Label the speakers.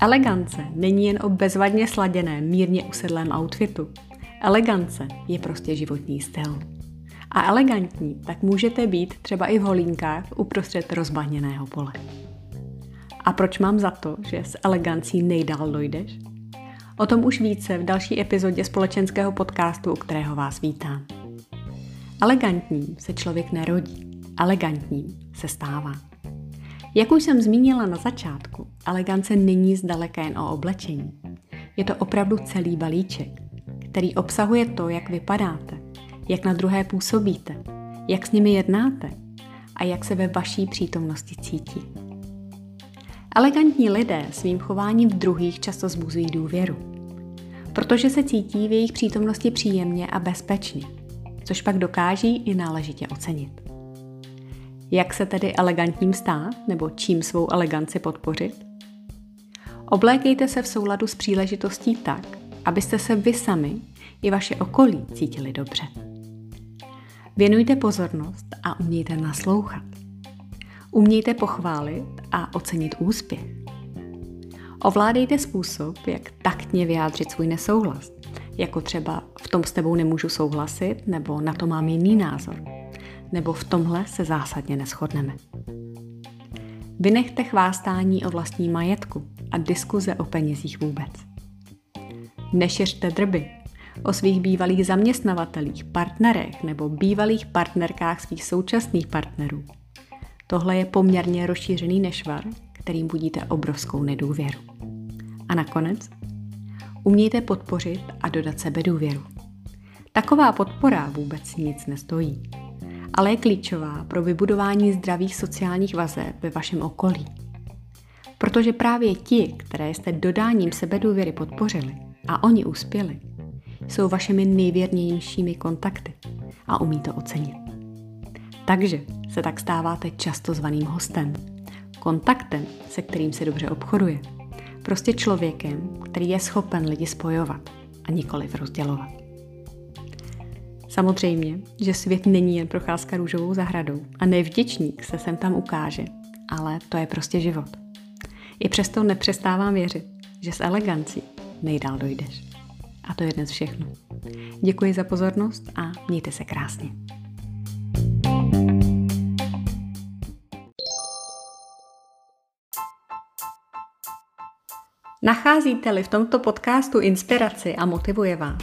Speaker 1: Elegance není jen o bezvadně sladěném, mírně usedlém outfitu. Elegance je prostě životní styl. A elegantní tak můžete být třeba i v holínkách uprostřed rozbahněného pole. A proč mám za to, že s elegancí nejdál dojdeš? O tom už více v další epizodě společenského podcastu, u kterého vás vítám. Elegantním se člověk nerodí, elegantním se stává. Jak už jsem zmínila na začátku, elegance není zdaleka jen o oblečení. Je to opravdu celý balíček, který obsahuje to, jak vypadáte, jak na druhé působíte, jak s nimi jednáte a jak se ve vaší přítomnosti cítí. Elegantní lidé svým chováním v druhých často zbuzují důvěru, protože se cítí v jejich přítomnosti příjemně a bezpečně, což pak dokáží i náležitě ocenit. Jak se tedy elegantním stát nebo čím svou eleganci podpořit? Oblékejte se v souladu s příležitostí tak, abyste se vy sami i vaše okolí cítili dobře. Věnujte pozornost a umějte naslouchat. Umějte pochválit a ocenit úspěch. Ovládejte způsob, jak taktně vyjádřit svůj nesouhlas, jako třeba v tom s tebou nemůžu souhlasit nebo na to mám jiný názor – nebo v tomhle se zásadně neschodneme. Vynechte chvástání o vlastní majetku a diskuze o penězích vůbec. Nešiřte drby o svých bývalých zaměstnavatelích, partnerech nebo bývalých partnerkách svých současných partnerů. Tohle je poměrně rozšířený nešvar, kterým budíte obrovskou nedůvěru. A nakonec umějte podpořit a dodat sebe důvěru. Taková podpora vůbec nic nestojí ale je klíčová pro vybudování zdravých sociálních vazeb ve vašem okolí. Protože právě ti, které jste dodáním sebedůvěry podpořili a oni uspěli, jsou vašimi nejvěrnějšími kontakty a umí to ocenit. Takže se tak stáváte často zvaným hostem, kontaktem, se kterým se dobře obchoduje, prostě člověkem, který je schopen lidi spojovat a nikoliv rozdělovat. Samozřejmě, že svět není jen procházka růžovou zahradou a nevděčník se sem tam ukáže, ale to je prostě život. I přesto nepřestávám věřit, že s elegancí nejdál dojdeš. A to je dnes všechno. Děkuji za pozornost a mějte se krásně. Nacházíte-li v tomto podcastu inspiraci a motivuje vás,